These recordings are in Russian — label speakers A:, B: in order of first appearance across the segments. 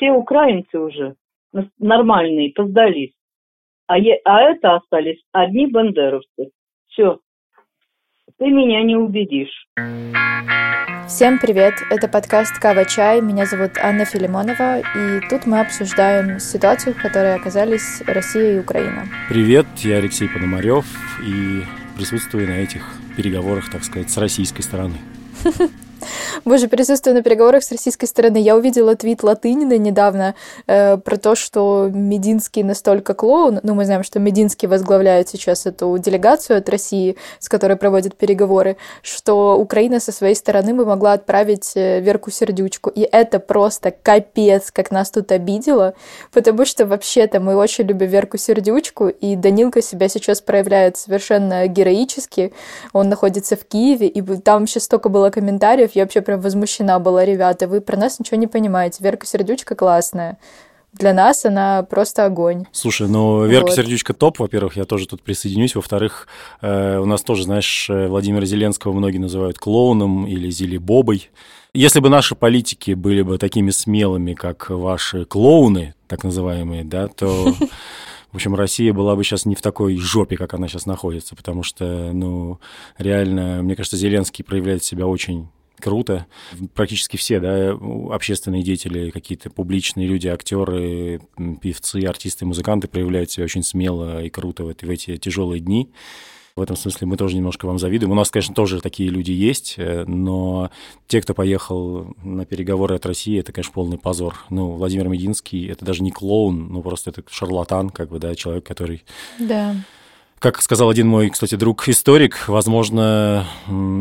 A: все украинцы уже нормальные, поздались. А, е, а это остались одни бандеровцы. Все. Ты меня не убедишь.
B: Всем привет! Это подкаст «Кава Чай». Меня зовут Анна Филимонова, и тут мы обсуждаем ситуацию, в которой оказались Россия и Украина.
C: Привет, я Алексей Пономарев, и присутствую на этих переговорах, так сказать, с российской стороны.
B: Боже, присутствуя на переговорах с российской стороны, я увидела твит Латынина недавно э, про то, что Мединский настолько клоун, ну, мы знаем, что Мединский возглавляет сейчас эту делегацию от России, с которой проводят переговоры, что Украина со своей стороны бы могла отправить э, Верку Сердючку. И это просто капец, как нас тут обидело, потому что вообще-то мы очень любим Верку Сердючку, и Данилка себя сейчас проявляет совершенно героически. Он находится в Киеве, и там сейчас столько было комментариев, я вообще прям возмущена была, ребята, вы про нас ничего не понимаете. Верка Сердючка классная. Для нас она просто огонь.
C: Слушай, ну Верка вот. Сердючка топ, во-первых, я тоже тут присоединюсь. Во-вторых, э, у нас тоже, знаешь, э, Владимира Зеленского многие называют клоуном или Зили Бобой. Если бы наши политики были бы такими смелыми, как ваши клоуны, так называемые, да, то в общем, Россия была бы сейчас не в такой жопе, как она сейчас находится, потому что, ну, реально, мне кажется, Зеленский проявляет себя очень круто. Практически все, да, общественные деятели, какие-то публичные люди, актеры, певцы, артисты, музыканты проявляют себя очень смело и круто в эти, в эти тяжелые дни. В этом смысле мы тоже немножко вам завидуем. У нас, конечно, тоже такие люди есть, э, но те, кто поехал на переговоры от России, это, конечно, полный позор. Ну, Владимир Мединский, это даже не клоун, ну, просто это шарлатан, как бы, да, человек, который...
B: Да
C: как сказал один мой, кстати, друг-историк, возможно,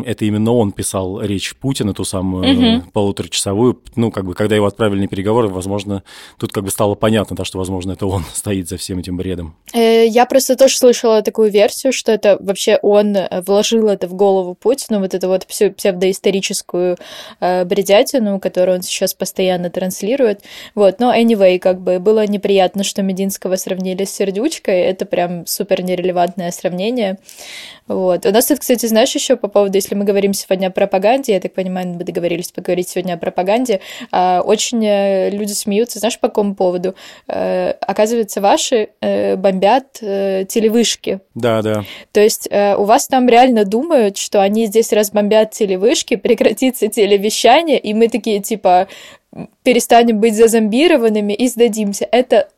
C: это именно он писал речь Путина, ту самую угу. полуторачасовую. Ну, как бы, когда его отправили на переговоры, возможно, тут как бы стало понятно, да, что, возможно, это он стоит за всем этим бредом.
B: Э, я просто тоже слышала такую версию, что это вообще он э, вложил это в голову Путину, вот эту вот всю псевдоисторическую бредятину, которую он сейчас постоянно транслирует. Вот, но anyway, как бы было неприятно, что Мединского сравнили с Сердючкой, это прям супер нерелевантно релевантное сравнение. Вот. У нас тут, кстати, знаешь, еще по поводу, если мы говорим сегодня о пропаганде, я так понимаю, мы договорились поговорить сегодня о пропагаганде, а, очень э, люди смеются, знаешь, по какому поводу? Э, оказывается, ваши э, бомбят телевышки.
C: Да, да.
B: То есть у вас там реально думают, что они здесь разбомбят телевышки, прекратится телевещание, и мы такие, типа, перестанем быть зазомбированными и сдадимся. Это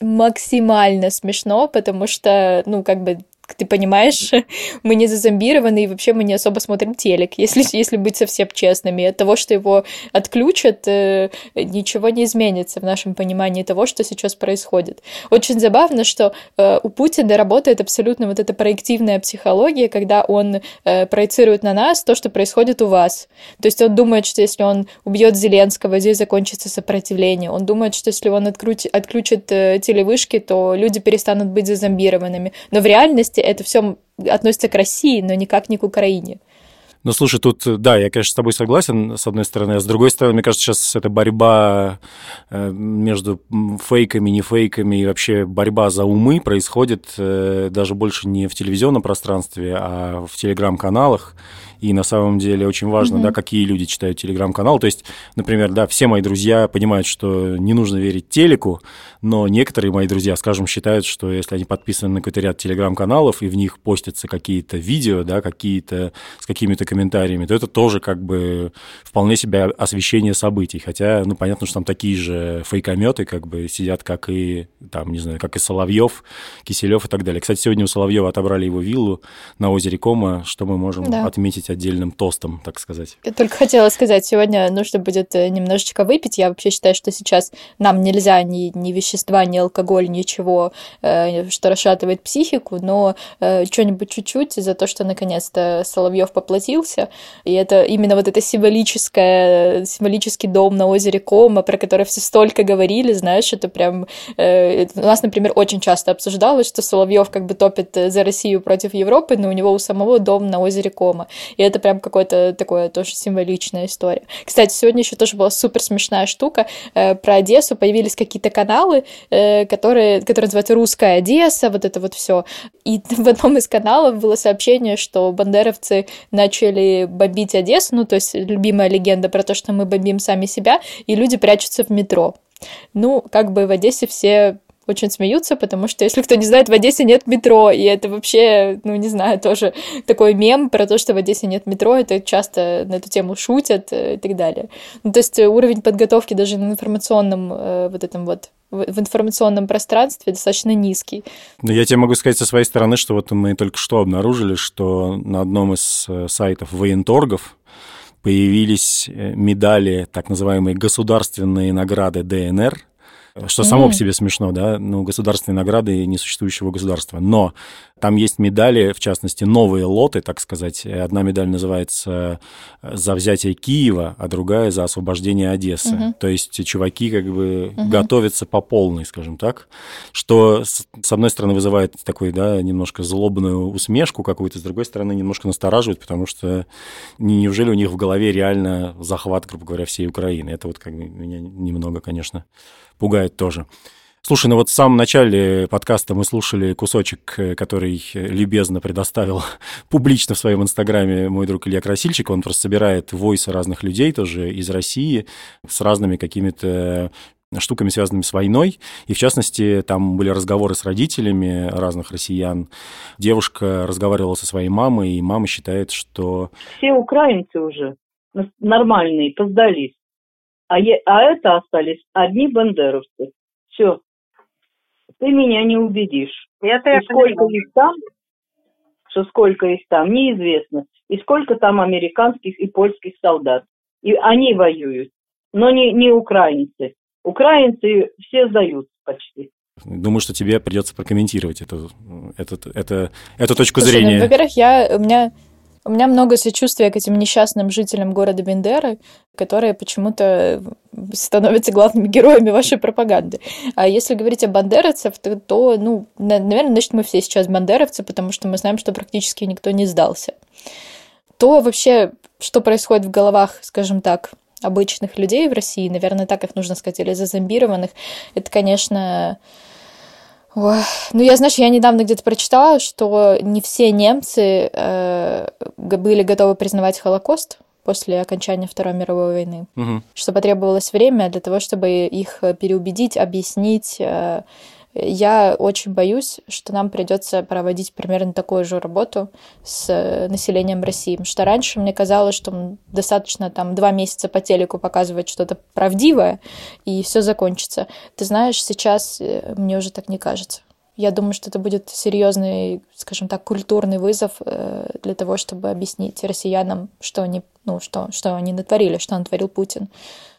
B: максимально смешно, потому что, ну, как бы ты понимаешь, мы не зазомбированы, и вообще мы не особо смотрим телек, если, если быть совсем честными. От того, что его отключат, э, ничего не изменится в нашем понимании того, что сейчас происходит. Очень забавно, что э, у Путина работает абсолютно вот эта проективная психология, когда он э, проецирует на нас то, что происходит у вас. То есть он думает, что если он убьет Зеленского, здесь закончится сопротивление. Он думает, что если он отключит, отключит телевышки, то люди перестанут быть зазомбированными. Но в реальности части это все относится к России, но никак не к Украине.
C: Ну, слушай, тут, да, я, конечно, с тобой согласен, с одной стороны, а с другой стороны, мне кажется, сейчас это борьба э, между фейками, не фейками, и вообще борьба за умы происходит э, даже больше не в телевизионном пространстве, а в телеграм-каналах и на самом деле очень важно, mm-hmm. да, какие люди читают телеграм-канал. То есть, например, да, все мои друзья понимают, что не нужно верить телеку, но некоторые мои друзья, скажем, считают, что если они подписаны на какой-то ряд телеграм-каналов, и в них постятся какие-то видео, да, какие-то с какими-то комментариями, то это тоже как бы вполне себе освещение событий. Хотя, ну, понятно, что там такие же фейкометы как бы сидят, как и, там, не знаю, как и Соловьев, Киселев и так далее. Кстати, сегодня у Соловьева отобрали его виллу на озере Кома, что мы можем да. отметить быть отдельным тостом, так сказать.
B: Я только хотела сказать, сегодня нужно будет э, немножечко выпить. Я вообще считаю, что сейчас нам нельзя ни, ни вещества, ни алкоголь, ничего, э, что расшатывает психику, но э, что-нибудь чуть-чуть за то, что наконец-то Соловьев поплатился. И это именно вот это символическое, символический дом на озере Кома, про который все столько говорили, знаешь, это прям... У нас, например, очень часто обсуждалось, что Соловьев как бы топит за Россию против Европы, но у него у самого дом на озере Кома. И это прям какое-то такое тоже символичная история. Кстати, сегодня еще тоже была супер смешная штука. Э, про Одессу появились какие-то каналы, э, которые, которые называются «Русская Одесса», вот это вот все. И в одном из каналов было сообщение, что бандеровцы начали бомбить Одессу, ну, то есть любимая легенда про то, что мы бомбим сами себя, и люди прячутся в метро. Ну, как бы в Одессе все очень смеются, потому что, если кто не знает, в Одессе нет метро, и это вообще, ну, не знаю, тоже такой мем про то, что в Одессе нет метро, это часто на эту тему шутят э, и так далее. Ну, то есть уровень подготовки даже на информационном э, вот этом вот в информационном пространстве достаточно низкий.
C: Но я тебе могу сказать со своей стороны, что вот мы только что обнаружили, что на одном из э, сайтов военторгов появились медали, так называемые государственные награды ДНР, что само mm. по себе смешно, да, ну, государственные награды несуществующего государства. Но там есть медали, в частности, новые лоты, так сказать. Одна медаль называется «За взятие Киева», а другая «За освобождение Одессы». Угу. То есть чуваки как бы угу. готовятся по полной, скажем так, что, с одной стороны, вызывает такой, да, немножко злобную усмешку какую-то, с другой стороны, немножко настораживает, потому что неужели у них в голове реально захват, грубо говоря, всей Украины? Это вот как меня немного, конечно, пугает тоже. Слушай, ну вот в самом начале подкаста мы слушали кусочек, э, который любезно предоставил публично в своем инстаграме мой друг Илья Красильчик. Он просто собирает войсы разных людей тоже из России с разными какими-то штуками, связанными с войной. И, в частности, там были разговоры с родителями разных россиян. Девушка разговаривала со своей мамой, и мама считает, что...
A: Все украинцы уже нормальные, поздались. А, е... а это остались одни бандеровцы. Все ты меня не убедишь. Это и сколько их там, что сколько их там, неизвестно. И сколько там американских и польских солдат. И они воюют, но не, не украинцы. Украинцы все сдаются почти.
C: Думаю, что тебе придется прокомментировать эту, эту, эту, эту точку
B: Слушай,
C: зрения.
B: Ну, во-первых, я, у меня у меня много сочувствия к этим несчастным жителям города Бендеры, которые почему-то становятся главными героями вашей пропаганды. А если говорить о бандеровцев, то, то ну, наверное, значит, мы все сейчас бандеровцы, потому что мы знаем, что практически никто не сдался. То вообще, что происходит в головах, скажем так, обычных людей в России, наверное, так их нужно сказать, или зазомбированных, это, конечно, Ой, ну я, знаешь, я недавно где-то прочитала, что не все немцы э, были готовы признавать Холокост после окончания Второй мировой войны, угу. что потребовалось время для того, чтобы их переубедить, объяснить, э, я очень боюсь, что нам придется проводить примерно такую же работу с э, населением России. Что раньше мне казалось, что достаточно там два месяца по телеку показывать что-то правдивое, и все закончится. Ты знаешь, сейчас э, мне уже так не кажется. Я думаю, что это будет серьезный, скажем так, культурный вызов э, для того, чтобы объяснить россиянам, что они, ну, что, что они натворили, что натворил Путин.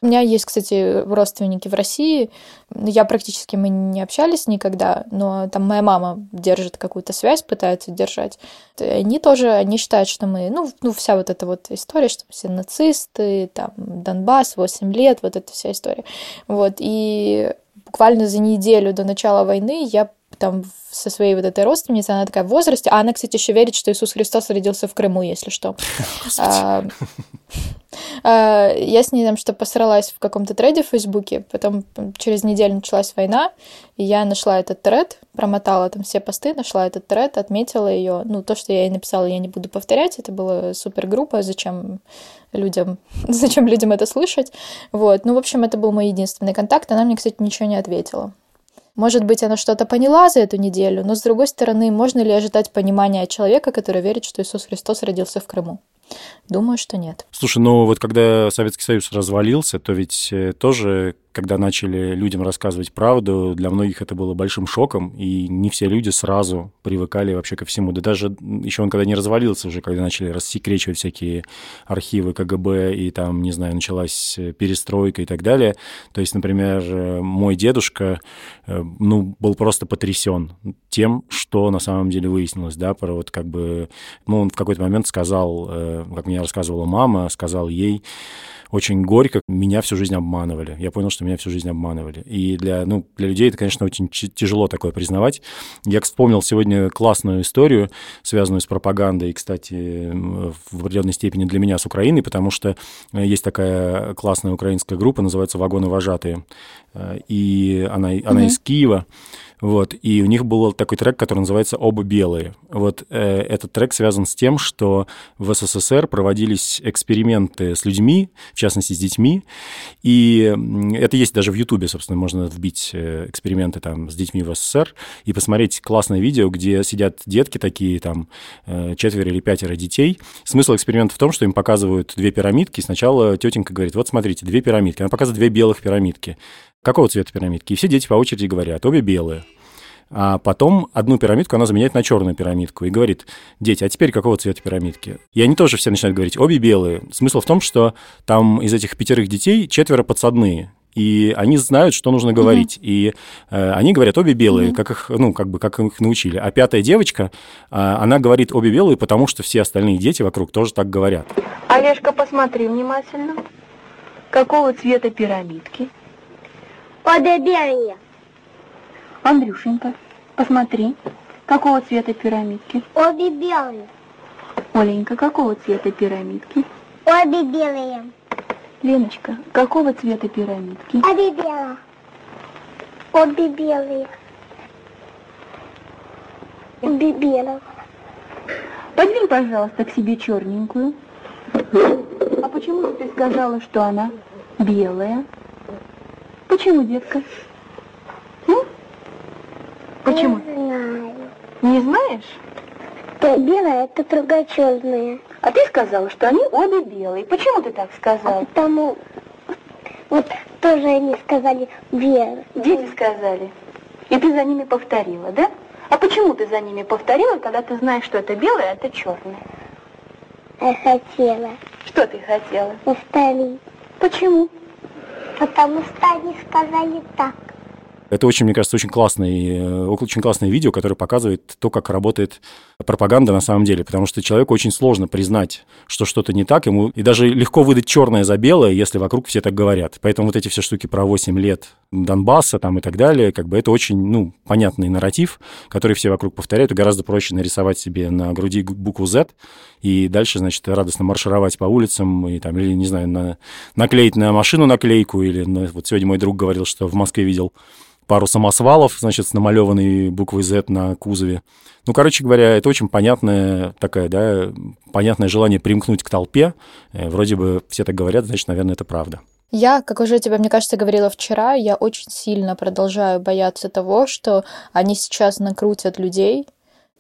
B: У меня есть, кстати, родственники в России. Я практически мы не общались никогда, но там моя мама держит какую-то связь, пытается держать. Они тоже, они считают, что мы, ну, ну, вся вот эта вот история, что все нацисты, там, Донбасс, 8 лет, вот эта вся история. Вот, и буквально за неделю до начала войны я там со своей вот этой родственницей, она такая в возрасте, а она, кстати, еще верит, что Иисус Христос родился в Крыму, если что. А, а, я с ней там что посралась в каком-то треде в Фейсбуке, потом через неделю началась война, и я нашла этот тред, промотала там все посты, нашла этот тред, отметила ее. Ну, то, что я ей написала, я не буду повторять, это была супер группа, зачем людям, зачем людям это слышать. Вот, ну, в общем, это был мой единственный контакт, она мне, кстати, ничего не ответила. Может быть, она что-то поняла за эту неделю, но с другой стороны, можно ли ожидать понимания человека, который верит, что Иисус Христос родился в Крыму? Думаю, что нет.
C: Слушай, ну вот когда Советский Союз развалился, то ведь э, тоже когда начали людям рассказывать правду, для многих это было большим шоком, и не все люди сразу привыкали вообще ко всему. Да даже еще он когда не развалился уже, когда начали рассекречивать всякие архивы КГБ, и там, не знаю, началась перестройка и так далее. То есть, например, мой дедушка, э, ну, был просто потрясен тем, что на самом деле выяснилось, да, про вот как бы, ну, он в какой-то момент сказал, э, как мне рассказывала мама, сказал ей, очень горько. Меня всю жизнь обманывали. Я понял, что меня всю жизнь обманывали. И для, ну, для людей это, конечно, очень тяжело такое признавать. Я вспомнил сегодня классную историю, связанную с пропагандой, кстати, в определенной степени для меня с Украиной, потому что э, есть такая классная украинская группа, называется «Вагоны вожатые». Э, и она, она mm-hmm. из Киева. Вот, и у них был такой трек, который называется «Оба белые». Вот э, этот трек связан с тем, что в СССР проводились эксперименты с людьми, в частности, с детьми, и это есть даже в Ютубе, собственно, можно вбить э, эксперименты там с детьми в СССР и посмотреть классное видео, где сидят детки такие, там, э, четверо или пятеро детей. Смысл эксперимента в том, что им показывают две пирамидки, сначала тетенька говорит, вот смотрите, две пирамидки. Она показывает две белых пирамидки. Какого цвета пирамидки? И все дети по очереди говорят, обе белые. А потом одну пирамидку она заменяет на черную пирамидку и говорит, дети, а теперь какого цвета пирамидки? И они тоже все начинают говорить, обе белые. Смысл в том, что там из этих пятерых детей четверо подсадные, и они знают, что нужно говорить. Mm-hmm. И э, они говорят обе белые, mm-hmm. как их, ну, как бы, как их научили. А пятая девочка, э, она говорит обе белые, потому что все остальные дети вокруг тоже так говорят.
D: Олежка, посмотри внимательно. Какого цвета пирамидки?
E: Обе белые.
D: Андрюшенька, посмотри, какого цвета пирамидки?
E: Обе белые.
D: Оленька, какого цвета пирамидки?
E: Обе белые.
D: Леночка, какого цвета пирамидки?
E: Обе белые. Обе белые. Обе белые.
D: Подвинь, пожалуйста, к себе черненькую. А почему же ты сказала, что она белая? Почему, детка? Ну? Почему?
E: Не знаю.
D: Не знаешь?
E: То белая, это другая черная.
D: А ты сказала, что они обе белые. Почему ты так сказала?
E: А потому вот тоже они сказали белые.
D: Дети сказали. И ты за ними повторила, да? А почему ты за ними повторила, когда ты знаешь, что это белое, а это черное?
E: Я хотела
D: Что ты хотела?
E: повторить.
D: Почему?
E: Потому что они сказали так.
C: Это очень, мне кажется, очень классное, э, очень классное видео, которое показывает то, как работает пропаганда на самом деле, потому что человеку очень сложно признать, что что-то не так, ему и даже легко выдать черное за белое, если вокруг все так говорят. Поэтому вот эти все штуки про 8 лет Донбасса там и так далее, как бы это очень, ну, понятный нарратив, который все вокруг повторяют, и гораздо проще нарисовать себе на груди букву Z и дальше, значит, радостно маршировать по улицам и там, или, не знаю, на, наклеить на машину наклейку, или на, вот сегодня мой друг говорил, что в Москве видел пару самосвалов, значит, с намалеванной буквой Z на кузове. Ну, короче говоря, это очень понятное такая, да, понятное желание примкнуть к толпе. Э, Вроде бы все так говорят, значит, наверное, это правда.
B: Я, как уже тебе, мне кажется, говорила вчера, я очень сильно продолжаю бояться того, что они сейчас накрутят людей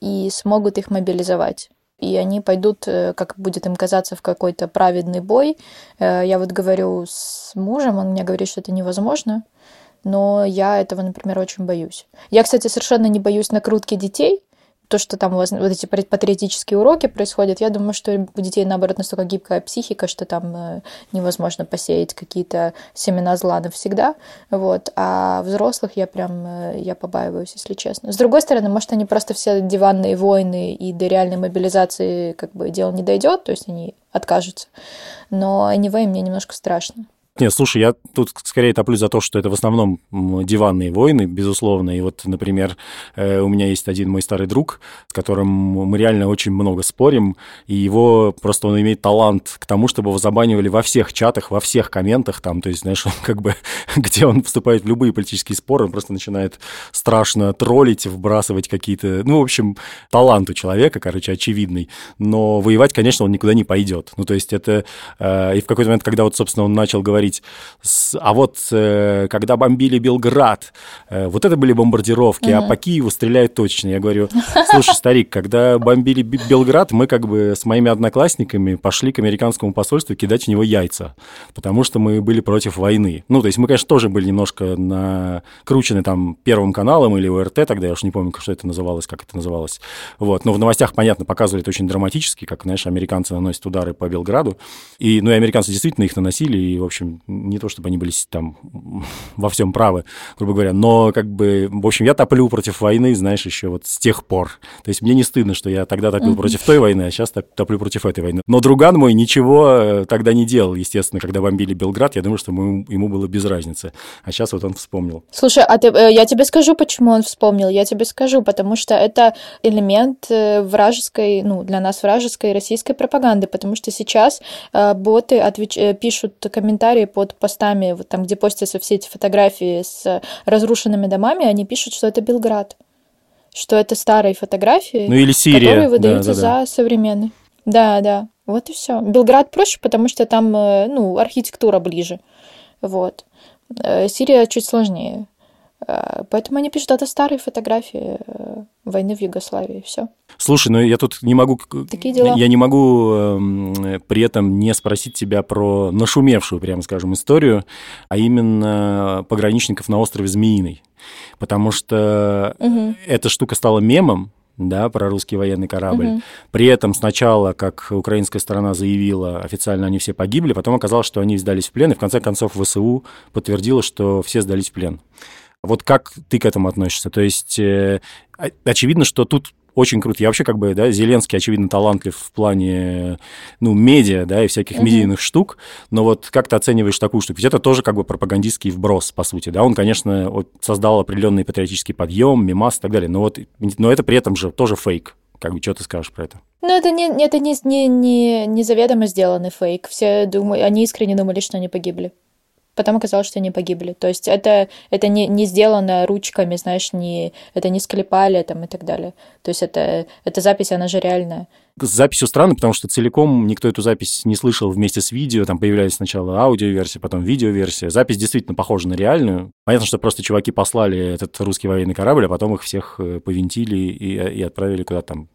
B: и смогут их мобилизовать. И они пойдут, э, как будет им казаться, в какой-то праведный бой. Э, Я вот говорю с мужем, он мне говорит, что это невозможно. Но я этого, например, очень боюсь. Я, кстати, совершенно не боюсь накрутки детей. То, что там у вас вот эти патриотические уроки происходят, я думаю, что у детей, наоборот, настолько гибкая психика, что там э, невозможно посеять какие-то семена зла навсегда. Вот. А взрослых я прям, э, я побаиваюсь, если честно. С другой стороны, может, они просто все диванные войны и до реальной мобилизации как бы дело не дойдет, то есть они откажутся. Но anyway, мне немножко страшно.
C: Нет, слушай, я тут скорее топлю за то, что это в основном диванные войны, безусловно. И вот, например, э, у меня есть один мой старый друг, с которым мы реально очень много спорим, и его просто он имеет талант к тому, чтобы его забанивали во всех чатах, во всех комментах там, то есть, знаешь, он как бы, где он вступает в любые политические споры, он просто начинает страшно троллить, вбрасывать какие-то, ну, в общем, талант у человека, короче, очевидный, но воевать, конечно, он никуда не пойдет. Ну, то есть это, э, и в какой-то момент, когда вот, собственно, он начал говорить, с- а вот э, когда бомбили Белград, э, вот это были бомбардировки, а по Киеву стреляют точно. Я говорю, слушай, старик, когда бомбили Би- Белград, мы как бы с моими одноклассниками пошли к американскому посольству кидать в него яйца, потому что мы были против войны. Ну, то есть мы, конечно, тоже были немножко накручены там Первым каналом или ОРТ, тогда я уж не помню, что это называлось, как это называлось. Вот. Но в новостях, понятно, показывали это очень драматически, как, знаешь, американцы наносят удары по Белграду. И, ну, и американцы действительно их наносили, и, в общем, не то чтобы они были там во всем правы, грубо говоря, но как бы, в общем, я топлю против войны, знаешь, еще вот с тех пор. То есть мне не стыдно, что я тогда топил против той войны, а сейчас топ- топлю против этой войны. Но друган мой ничего э, тогда не делал, естественно, когда бомбили Белград, я думаю, что ему, ему было без разницы. А сейчас вот он вспомнил.
B: Слушай, а ты, э, я тебе скажу, почему он вспомнил. Я тебе скажу, потому что это элемент э, вражеской, ну, для нас вражеской российской пропаганды, потому что сейчас боты отвеч- пишут комментарии под постами, вот там, где постятся все эти фотографии с разрушенными домами, они пишут, что это Белград, что это старые фотографии,
C: ну, или Сирия.
B: которые выдаются да, да, да. за современные. Да, да, вот и все. Белград проще, потому что там, э, ну, архитектура ближе, вот. Э, Сирия чуть сложнее. Э, поэтому они пишут, это старые фотографии э, войны в Югославии, все.
C: Слушай, ну я тут не могу...
B: Такие дела.
C: Я не могу э, при этом не спросить тебя про нашумевшую, прямо скажем, историю, а именно пограничников на острове Змеиный. Потому что угу. эта штука стала мемом, да, про русский военный корабль. Угу. При этом сначала, как украинская сторона заявила, официально они все погибли, потом оказалось, что они сдались в плен, и в конце концов ВСУ подтвердило, что все сдались в плен. Вот как ты к этому относишься? То есть э, очевидно, что тут очень круто. Я вообще как бы, да, Зеленский, очевидно, талантлив в плане, ну, медиа, да, и всяких uh-huh. медийных штук, но вот как ты оцениваешь такую штуку? Ведь это тоже как бы пропагандистский вброс, по сути, да, он, конечно, вот создал определенный патриотический подъем, мимас и так далее, но вот, но это при этом же тоже фейк. Как бы, что ты скажешь про это?
B: Ну, это не, это не, не, не, не заведомо сделанный фейк. Все думают, они искренне думали, что они погибли потом оказалось, что они погибли. То есть это, это не, не сделано ручками, знаешь, не, это не склепали там и так далее. То есть это, эта запись, она же реальная.
C: С записью странно, потому что целиком никто эту запись не слышал вместе с видео. Там появлялись сначала аудиоверсия, потом видеоверсия. Запись действительно похожа на реальную. Понятно, что просто чуваки послали этот русский военный корабль, а потом их всех э, повинтили и, и отправили куда-то там,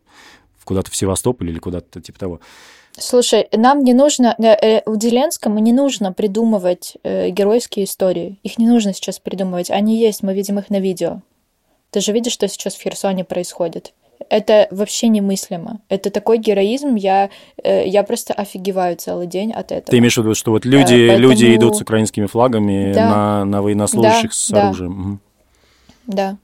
C: куда-то в Севастополь или куда-то типа того.
B: Слушай, нам не нужно, э, э, у Зеленскому не нужно придумывать э, геройские истории. Их не нужно сейчас придумывать. Они есть, мы видим их на видео. Ты же видишь, что сейчас в Херсоне происходит. Это вообще немыслимо. Это такой героизм, я, э, я просто офигеваю целый день от этого.
C: Ты имеешь в виду, что вот люди, э, Поэтому... люди идут с украинскими флагами да. на, на военнослужащих да, с
B: да.
C: оружием?
B: Да.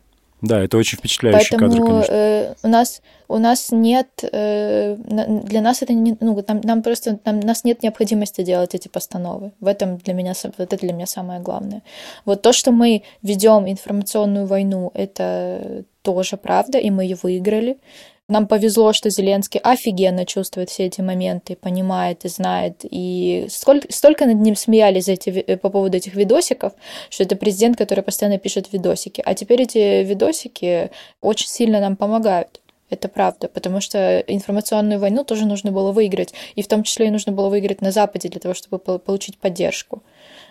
C: Да, это очень впечатляющий
B: Поэтому,
C: кадр, конечно.
B: Э, у нас у нас нет э, для нас это не ну нам, нам просто нам, у нас нет необходимости делать эти постановы. В этом для меня вот это для меня самое главное. Вот то, что мы ведем информационную войну, это тоже правда, и мы ее выиграли. Нам повезло, что Зеленский офигенно чувствует все эти моменты, понимает и знает. И сколько, столько над ним смеялись эти, по поводу этих видосиков, что это президент, который постоянно пишет видосики. А теперь эти видосики очень сильно нам помогают. Это правда, потому что информационную войну тоже нужно было выиграть, и в том числе и нужно было выиграть на Западе для того, чтобы получить поддержку.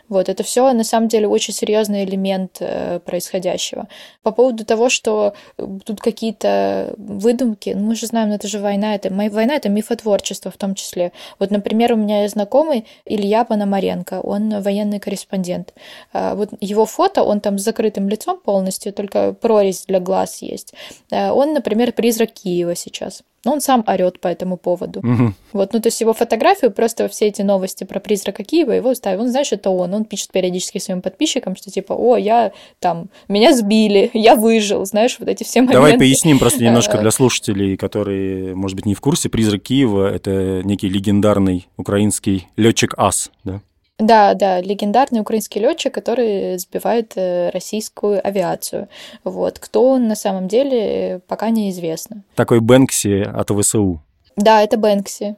B: Вот, это все на самом деле очень серьезный элемент э, происходящего. По поводу того, что э, тут какие-то выдумки, ну, мы же знаем, ну, это же война, это война это мифотворчество в том числе. Вот, например, у меня есть знакомый Илья Пономаренко, он военный корреспондент. Э, вот его фото, он там с закрытым лицом полностью, только прорезь для глаз есть. Э, он, например, призрак Киева сейчас. Но он сам орет по этому поводу. Угу. Вот, ну, то есть его фотографию, просто все эти новости про призрака Киева, его ставят. Он знает, что это он. Он пишет периодически своим подписчикам, что типа, о, я там, меня сбили, я выжил, знаешь, вот эти все моменты.
C: Давай поясним просто немножко для слушателей, которые, может быть, не в курсе. Призрак Киева — это некий легендарный украинский летчик ас, да?
B: Да, да, легендарный украинский летчик, который сбивает э, российскую авиацию. Вот. Кто он на самом деле, пока неизвестно.
C: Такой Бэнкси от ВСУ.
B: Да, это Бэнкси.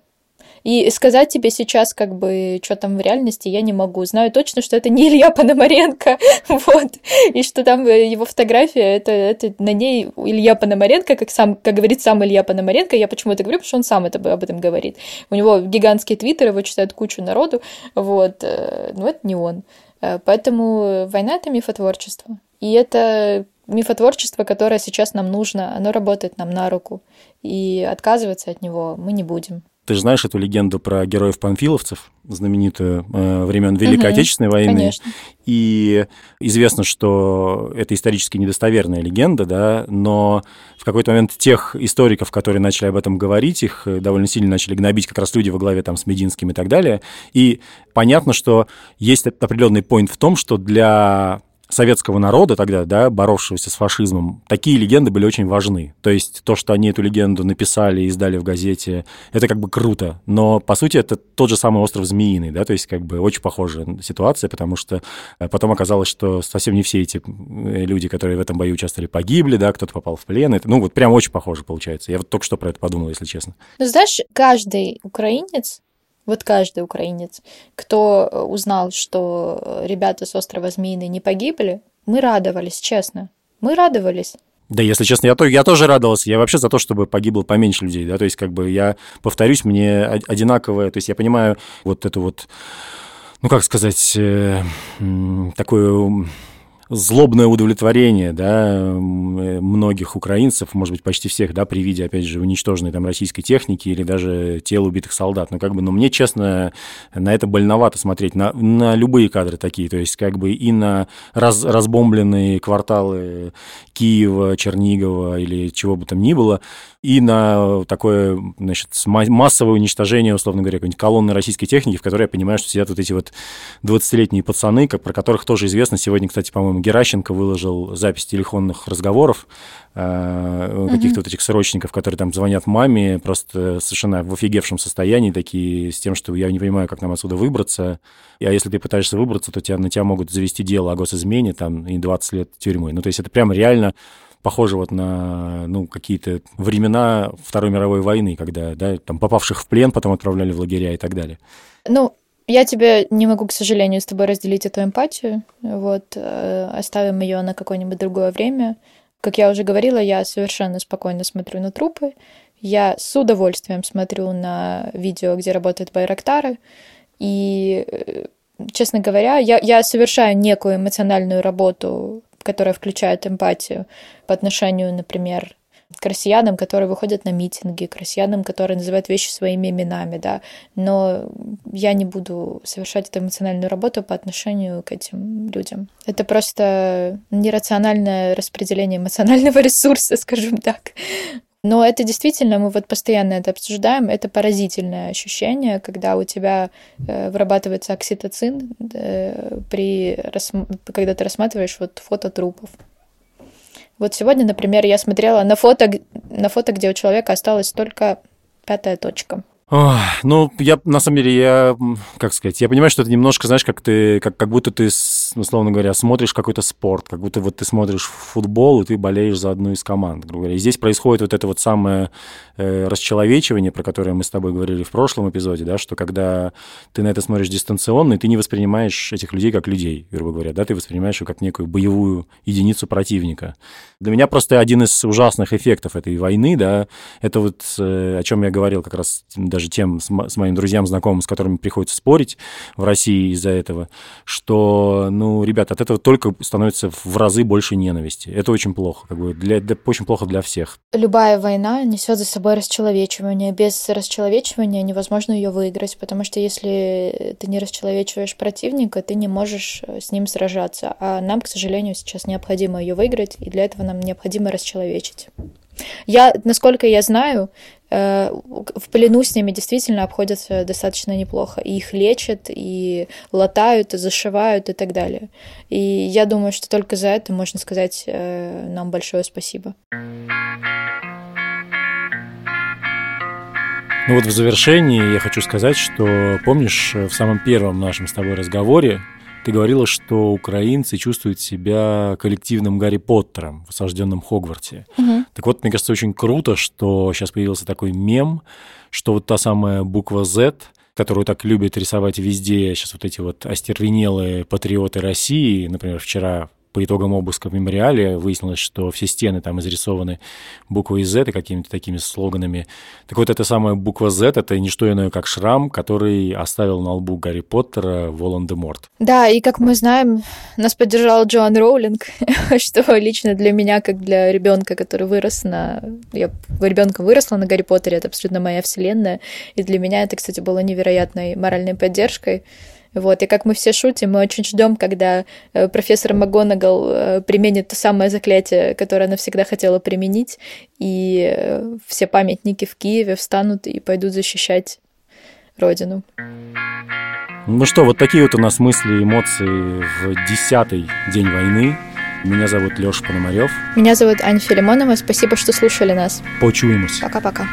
B: И сказать тебе сейчас, как бы, что там в реальности, я не могу. Знаю точно, что это не Илья Пономаренко, вот, и что там э, его фотография, это, это на ней Илья Пономаренко, как, сам, как говорит сам Илья Пономаренко, я почему это говорю, потому что он сам это, об этом говорит. У него гигантский твиттер, его читают кучу народу, вот, э, но это не он. Э, поэтому война — это мифотворчество. И это мифотворчество, которое сейчас нам нужно, оно работает нам на руку. И отказываться от него мы не будем.
C: Ты же знаешь эту легенду про героев-панфиловцев, знаменитую э, времен Великой угу, Отечественной войны.
B: Конечно.
C: И известно, что это исторически недостоверная легенда, да, но в какой-то момент тех историков, которые начали об этом говорить, их довольно сильно начали гнобить как раз люди во главе там с Мединским и так далее. И понятно, что есть определенный поинт в том, что для советского народа тогда, да, боровшегося с фашизмом, такие легенды были очень важны. То есть то, что они эту легенду написали и издали в газете, это как бы круто. Но, по сути, это тот же самый остров Змеиный, да, то есть как бы очень похожая ситуация, потому что э, потом оказалось, что совсем не все эти э, люди, которые в этом бою участвовали, погибли, да, кто-то попал в плен. Это, ну, вот прям очень похоже получается. Я вот только что про это подумал, если честно.
B: Ну, знаешь, каждый украинец Вот каждый украинец, кто узнал, что ребята с острова Змеиный не погибли, мы радовались, честно. Мы радовались.
C: Да, если честно, я, то, я тоже радовался. Я вообще за то, чтобы погибло поменьше людей. Да? То есть, как бы я повторюсь, мне одинаковое. То есть, я понимаю вот эту вот, ну как сказать, э, такую злобное удовлетворение, да, многих украинцев, может быть, почти всех, да, при виде, опять же, уничтоженной там российской техники или даже тел убитых солдат. Но как бы, ну, мне, честно, на это больновато смотреть, на, на любые кадры такие, то есть как бы и на раз, разбомбленные кварталы Киева, Чернигова или чего бы там ни было, и на такое, значит, массовое уничтожение, условно говоря, какой-нибудь колонны российской техники, в которой я понимаю, что сидят вот эти вот 20-летние пацаны, как, про которых тоже известно. Сегодня, кстати, по-моему, Геращенко выложил запись телефонных разговоров э, каких-то вот этих срочников, которые там звонят маме, просто совершенно в офигевшем состоянии, такие с тем, что я не понимаю, как нам отсюда выбраться. А если ты пытаешься выбраться, то тебя, на тебя могут завести дело о госизмене там и 20 лет тюрьмы. Ну, то есть это прям реально похоже вот на ну, какие-то времена Второй мировой войны, когда да, там попавших в плен потом отправляли в лагеря и так далее.
B: Ну, я тебе не могу, к сожалению, с тобой разделить эту эмпатию. Вот, э, оставим ее на какое-нибудь другое время. Как я уже говорила, я совершенно спокойно смотрю на трупы. Я с удовольствием смотрю на видео, где работают байрактары. И, э, честно говоря, я, я совершаю некую эмоциональную работу которая включает эмпатию по отношению, например, к россиянам, которые выходят на митинги, к россиянам, которые называют вещи своими именами, да, но я не буду совершать эту эмоциональную работу по отношению к этим людям. Это просто нерациональное распределение эмоционального ресурса, скажем так. Но это действительно, мы вот постоянно это обсуждаем, это поразительное ощущение, когда у тебя э, вырабатывается окситоцин, э, при, когда ты рассматриваешь вот фото трупов. Вот сегодня, например, я смотрела на фото, на фото, где у человека осталась только пятая точка.
C: Ну, я, на самом деле, я, как сказать, я понимаю, что это немножко, знаешь, как ты, как, как будто ты, условно говоря, смотришь какой-то спорт, как будто вот ты смотришь футбол, и ты болеешь за одну из команд, грубо говоря. И здесь происходит вот это вот самое э, расчеловечивание, про которое мы с тобой говорили в прошлом эпизоде, да, что когда ты на это смотришь дистанционно, и ты не воспринимаешь этих людей как людей, грубо говоря, да, ты воспринимаешь их как некую боевую единицу противника. Для меня просто один из ужасных эффектов этой войны, да, это вот, э, о чем я говорил как раз даже даже тем с, с моим друзьям, знакомым, с которыми приходится спорить в России из-за этого, что, ну, ребята, от этого только становится в разы больше ненависти. Это очень плохо, как бы для, для, очень плохо для всех.
B: Любая война несет за собой расчеловечивание. Без расчеловечивания невозможно ее выиграть, потому что если ты не расчеловечиваешь противника, ты не можешь э, с ним сражаться. А нам, к сожалению, сейчас необходимо ее выиграть, и для этого нам необходимо расчеловечить. Я, насколько я знаю, в плену с ними действительно обходятся достаточно неплохо. И их лечат, и латают, и зашивают, и так далее. И я думаю, что только за это можно сказать э, нам большое спасибо.
C: Ну вот в завершении я хочу сказать, что помнишь, в самом первом нашем с тобой разговоре ты говорила, что украинцы чувствуют себя коллективным Гарри Поттером в осажденном Хогварте. Угу. Так вот, мне кажется, очень круто, что сейчас появился такой мем, что вот та самая буква Z, которую так любят рисовать везде сейчас вот эти вот остервенелые патриоты России, например, вчера по итогам обыска в мемориале выяснилось, что все стены там изрисованы буквой Z и какими-то такими слоганами. Так вот, эта самая буква Z — это не что иное, как шрам, который оставил на лбу Гарри Поттера Волан-де-Морт.
B: Да, и как мы знаем, нас поддержал Джоан Роулинг, что лично для меня, как для ребенка, который вырос на... Я ребенка выросла на Гарри Поттере, это абсолютно моя вселенная, и для меня это, кстати, было невероятной моральной поддержкой. Вот, и как мы все шутим, мы очень ждем, когда э, профессор МакГонагал э, применит то самое заклятие, которое она всегда хотела применить, и э, все памятники в Киеве встанут и пойдут защищать Родину.
C: Ну что, вот такие вот у нас мысли и эмоции в десятый день войны. Меня зовут Лёша Пономарев.
B: Меня зовут Аня Филимонова. Спасибо, что слушали нас.
C: Почуемся.
B: Пока-пока.